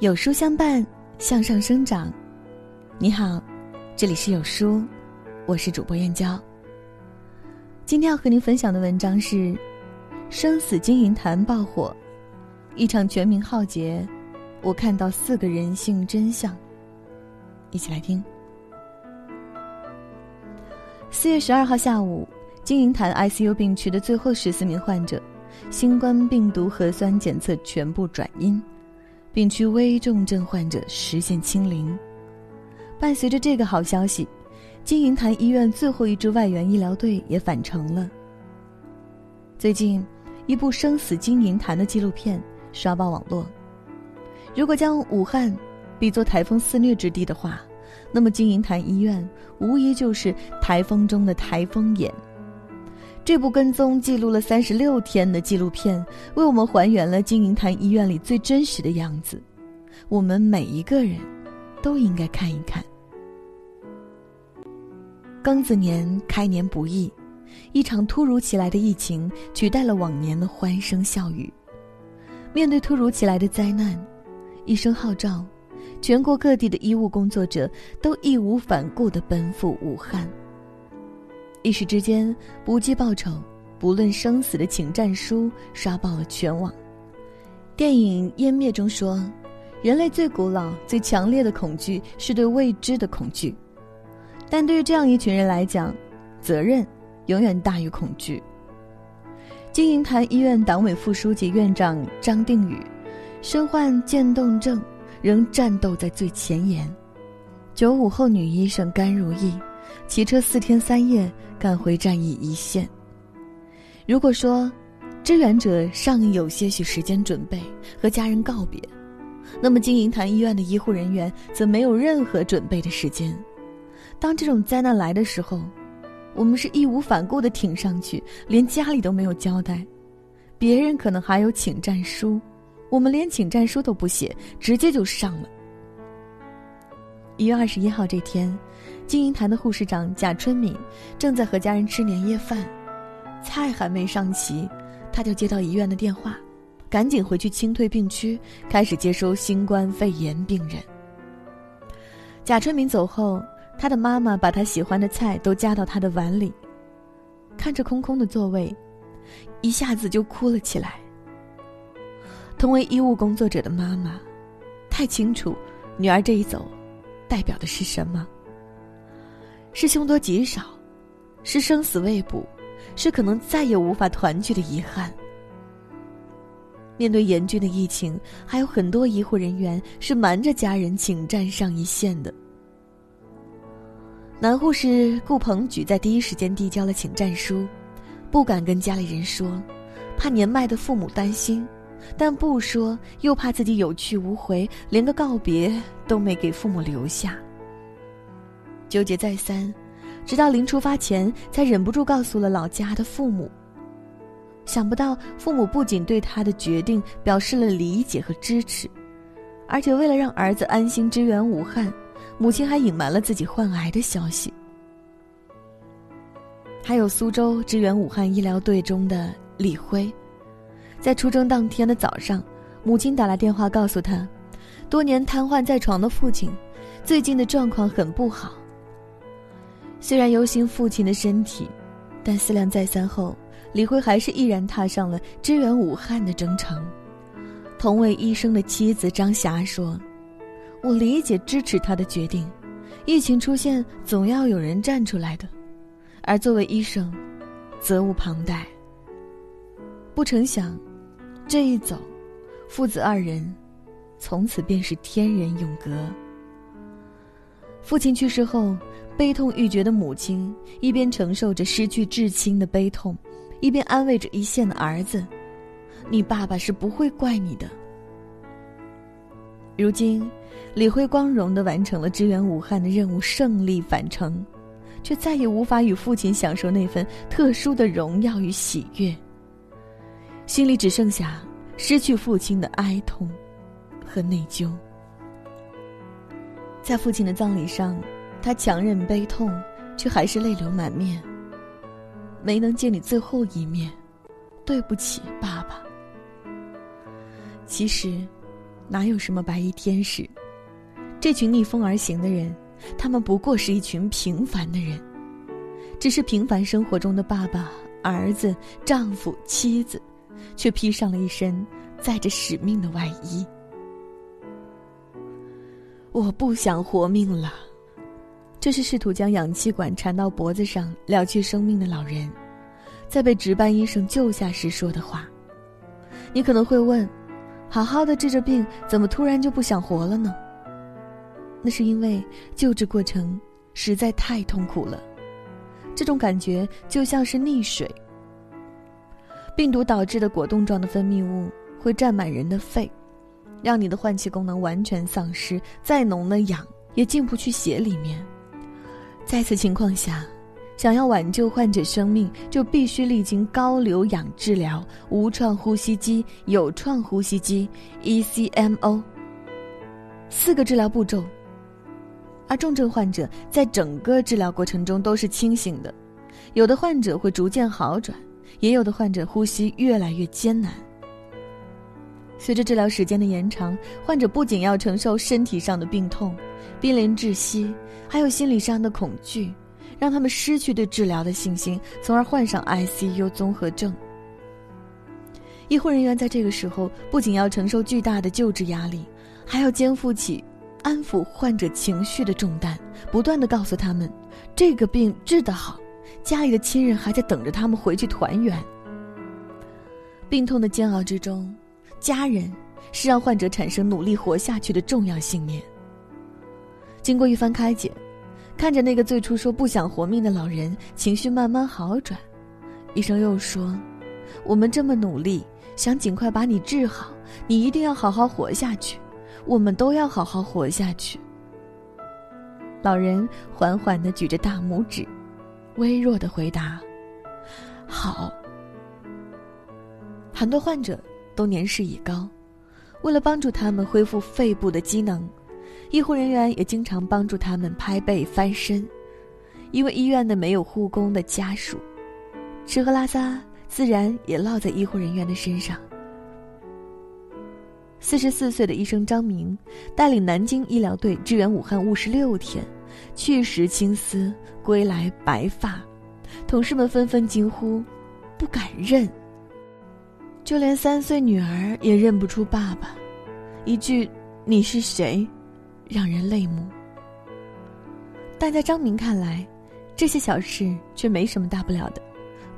有书相伴，向上生长。你好，这里是有书，我是主播燕娇。今天要和您分享的文章是《生死金银潭》爆火，一场全民浩劫，我看到四个人性真相。一起来听。四月十二号下午，金银潭 ICU 病区的最后十四名患者，新冠病毒核酸检测全部转阴。病区危重症患者实现清零。伴随着这个好消息，金银潭医院最后一支外援医疗队也返程了。最近，一部《生死金银潭》的纪录片刷爆网络。如果将武汉比作台风肆虐之地的话，那么金银潭医院无疑就是台风中的台风眼。这部跟踪记录了三十六天的纪录片，为我们还原了金银潭医院里最真实的样子。我们每一个人，都应该看一看。庚子年开年不易，一场突如其来的疫情取代了往年的欢声笑语。面对突如其来的灾难，一声号召，全国各地的医务工作者都义无反顾地奔赴武汉。一时之间，不计报酬、不论生死的请战书刷爆了全网。电影《湮灭》中说：“人类最古老、最强烈的恐惧是对未知的恐惧。”但对于这样一群人来讲，责任永远大于恐惧。金银潭医院党委副书记、院长张定宇，身患渐冻症，仍战斗在最前沿。九五后女医生甘如意，骑车四天三夜。赶回战役一线。如果说，支援者尚有些许时间准备和家人告别，那么金银潭医院的医护人员则没有任何准备的时间。当这种灾难来的时候，我们是义无反顾的挺上去，连家里都没有交代。别人可能还有请战书，我们连请战书都不写，直接就上了。一月二十一号这天。金银潭的护士长贾春敏正在和家人吃年夜饭，菜还没上齐，他就接到医院的电话，赶紧回去清退病区，开始接收新冠肺炎病人。贾春敏走后，他的妈妈把他喜欢的菜都夹到他的碗里，看着空空的座位，一下子就哭了起来。同为医务工作者的妈妈，太清楚女儿这一走，代表的是什么。是凶多吉少，是生死未卜，是可能再也无法团聚的遗憾。面对严峻的疫情，还有很多医护人员是瞒着家人请战上一线的。男护士顾鹏举在第一时间递交了请战书，不敢跟家里人说，怕年迈的父母担心，但不说又怕自己有去无回，连个告别都没给父母留下。纠结再三，直到临出发前，才忍不住告诉了老家的父母。想不到父母不仅对他的决定表示了理解和支持，而且为了让儿子安心支援武汉，母亲还隐瞒了自己患癌的消息。还有苏州支援武汉医疗队中的李辉，在出征当天的早上，母亲打来电话告诉他，多年瘫痪在床的父亲，最近的状况很不好。虽然忧心父亲的身体，但思量再三后，李辉还是毅然踏上了支援武汉的征程。同为医生的妻子张霞说：“我理解支持他的决定，疫情出现总要有人站出来的，而作为医生，责无旁贷。”不成想，这一走，父子二人，从此便是天人永隔。父亲去世后。悲痛欲绝的母亲一边承受着失去至亲的悲痛，一边安慰着一线的儿子：“你爸爸是不会怪你的。”如今，李辉光荣地完成了支援武汉的任务，胜利返程，却再也无法与父亲享受那份特殊的荣耀与喜悦。心里只剩下失去父亲的哀痛和内疚。在父亲的葬礼上。他强忍悲痛，却还是泪流满面。没能见你最后一面，对不起，爸爸。其实，哪有什么白衣天使？这群逆风而行的人，他们不过是一群平凡的人，只是平凡生活中的爸爸、儿子、丈夫、妻子，却披上了一身载着使命的外衣。我不想活命了，这是试图将氧气管缠到脖子上了却生命的老人，在被值班医生救下时说的话。你可能会问。好好的治着病，怎么突然就不想活了呢？那是因为救治过程实在太痛苦了，这种感觉就像是溺水。病毒导致的果冻状的分泌物会占满人的肺，让你的换气功能完全丧失，再浓的氧也进不去血里面。在此情况下。想要挽救患者生命，就必须历经高流氧治疗、无创呼吸机、有创呼吸机 （ECMO） 四个治疗步骤。而重症患者在整个治疗过程中都是清醒的，有的患者会逐渐好转，也有的患者呼吸越来越艰难。随着治疗时间的延长，患者不仅要承受身体上的病痛、濒临窒息，还有心理上的恐惧。让他们失去对治疗的信心，从而患上 ICU 综合症。医护人员在这个时候不仅要承受巨大的救治压力，还要肩负起安抚患者情绪的重担，不断的告诉他们，这个病治得好，家里的亲人还在等着他们回去团圆。病痛的煎熬之中，家人是让患者产生努力活下去的重要信念。经过一番开解。看着那个最初说不想活命的老人情绪慢慢好转，医生又说：“我们这么努力，想尽快把你治好，你一定要好好活下去，我们都要好好活下去。”老人缓缓地举着大拇指，微弱地回答：“好。”很多患者都年事已高，为了帮助他们恢复肺部的机能。医护人员也经常帮助他们拍背翻身，因为医院的没有护工的家属，吃喝拉撒自然也落在医护人员的身上。四十四岁的医生张明带领南京医疗队支援武汉五十六天，去时青丝，归来白发，同事们纷纷惊呼：“不敢认。”就连三岁女儿也认不出爸爸，一句“你是谁”。让人泪目，但在张明看来，这些小事却没什么大不了的，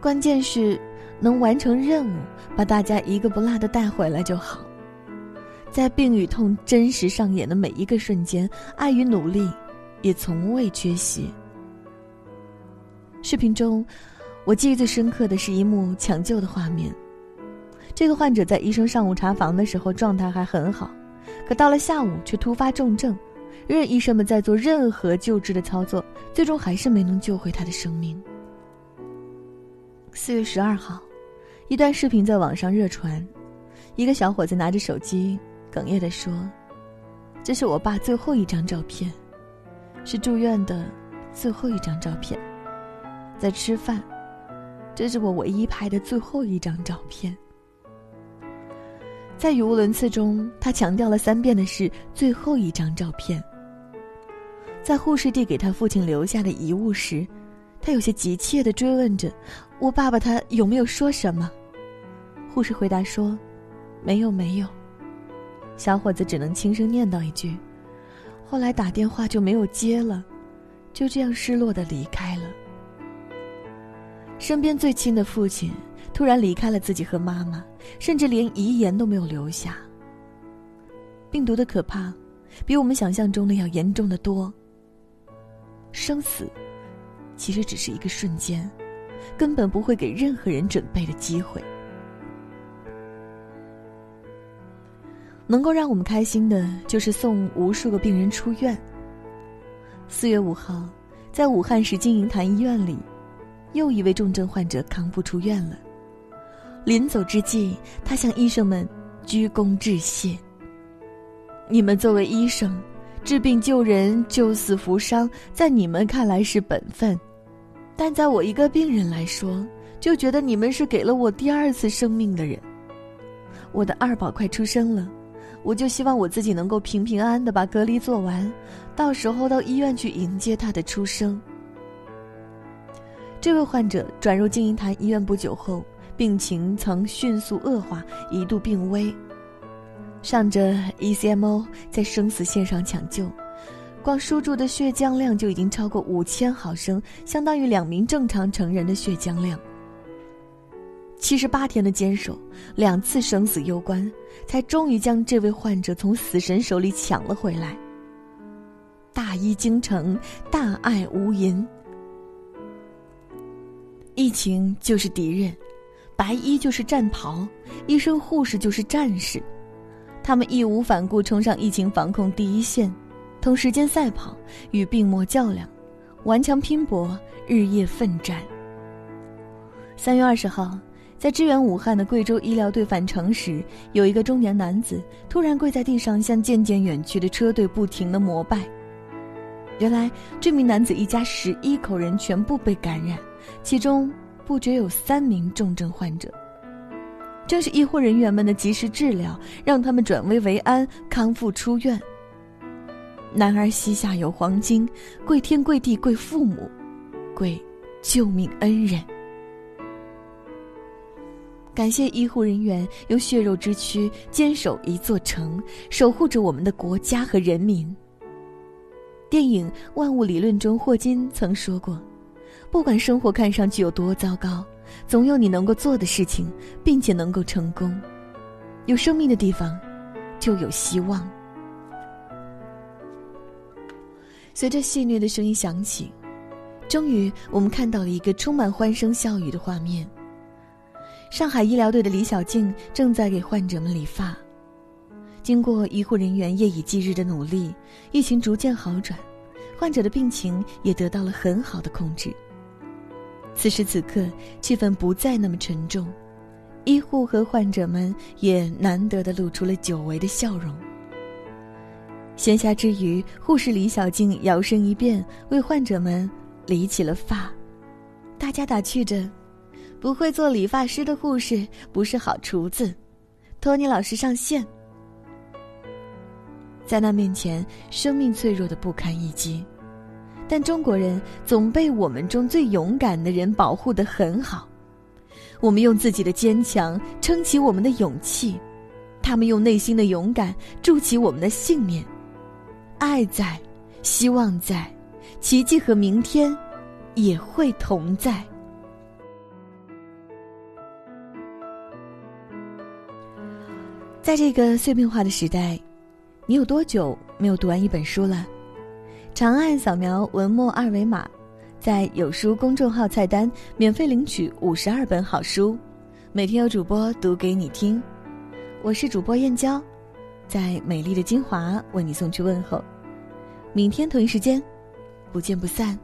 关键是能完成任务，把大家一个不落的带回来就好。在病与痛真实上演的每一个瞬间，爱与努力也从未缺席。视频中，我记忆最深刻的是一幕抢救的画面。这个患者在医生上午查房的时候状态还很好。可到了下午，却突发重症，任医生们在做任何救治的操作，最终还是没能救回他的生命。四月十二号，一段视频在网上热传，一个小伙子拿着手机，哽咽地说：“这是我爸最后一张照片，是住院的最后一张照片，在吃饭，这是我唯一拍的最后一张照片。”在语无伦次中，他强调了三遍的是最后一张照片。在护士递给他父亲留下的遗物时，他有些急切地追问着：“我爸爸他有没有说什么？”护士回答说：“没有，没有。”小伙子只能轻声念叨一句：“后来打电话就没有接了，就这样失落地离开了。”身边最亲的父亲。突然离开了自己和妈妈，甚至连遗言都没有留下。病毒的可怕，比我们想象中的要严重的多。生死，其实只是一个瞬间，根本不会给任何人准备的机会。能够让我们开心的，就是送无数个病人出院。四月五号，在武汉市金银潭医院里，又一位重症患者康复出院了。临走之际，他向医生们鞠躬致谢。你们作为医生，治病救人、救死扶伤，在你们看来是本分，但在我一个病人来说，就觉得你们是给了我第二次生命的人。我的二宝快出生了，我就希望我自己能够平平安安的把隔离做完，到时候到医院去迎接他的出生。这位患者转入金银潭医院不久后，病情曾迅速恶化，一度病危。上着 ECMO 在生死线上抢救，光输注的血浆量就已经超过五千毫升，相当于两名正常成人的血浆量。七十八天的坚守，两次生死攸关，才终于将这位患者从死神手里抢了回来。大医精诚，大爱无垠。疫情就是敌人，白衣就是战袍，医生护士就是战士。他们义无反顾冲上疫情防控第一线，同时间赛跑，与病魔较量，顽强拼搏，日夜奋战。三月二十号，在支援武汉的贵州医疗队返程时，有一个中年男子突然跪在地上，向渐渐远去的车队不停的膜拜。原来，这名男子一家十一口人全部被感染，其中不觉有三名重症患者。正是医护人员们的及时治疗，让他们转危为安，康复出院。男儿膝下有黄金，跪天跪地跪父母，跪救命恩人。感谢医护人员用血肉之躯坚守一座城，守护着我们的国家和人民。电影《万物理论》中，霍金曾说过：“不管生活看上去有多糟糕。”总有你能够做的事情，并且能够成功。有生命的地方，就有希望。随着戏谑的声音响起，终于我们看到了一个充满欢声笑语的画面。上海医疗队的李小静正在给患者们理发。经过医护人员夜以继日的努力，疫情逐渐好转，患者的病情也得到了很好的控制。此时此刻，气氛不再那么沉重，医护和患者们也难得的露出了久违的笑容。闲暇之余，护士李小静摇身一变，为患者们理起了发。大家打趣着：“不会做理发师的护士不是好厨子。”托尼老师上线。在那面前，生命脆弱的不堪一击。但中国人总被我们中最勇敢的人保护得很好，我们用自己的坚强撑起我们的勇气，他们用内心的勇敢筑起我们的信念。爱在，希望在，奇迹和明天也会同在。在这个碎片化的时代，你有多久没有读完一本书了？长按扫描文末二维码，在有书公众号菜单免费领取五十二本好书，每天有主播读给你听。我是主播燕娇，在美丽的金华为你送去问候。明天同一时间，不见不散。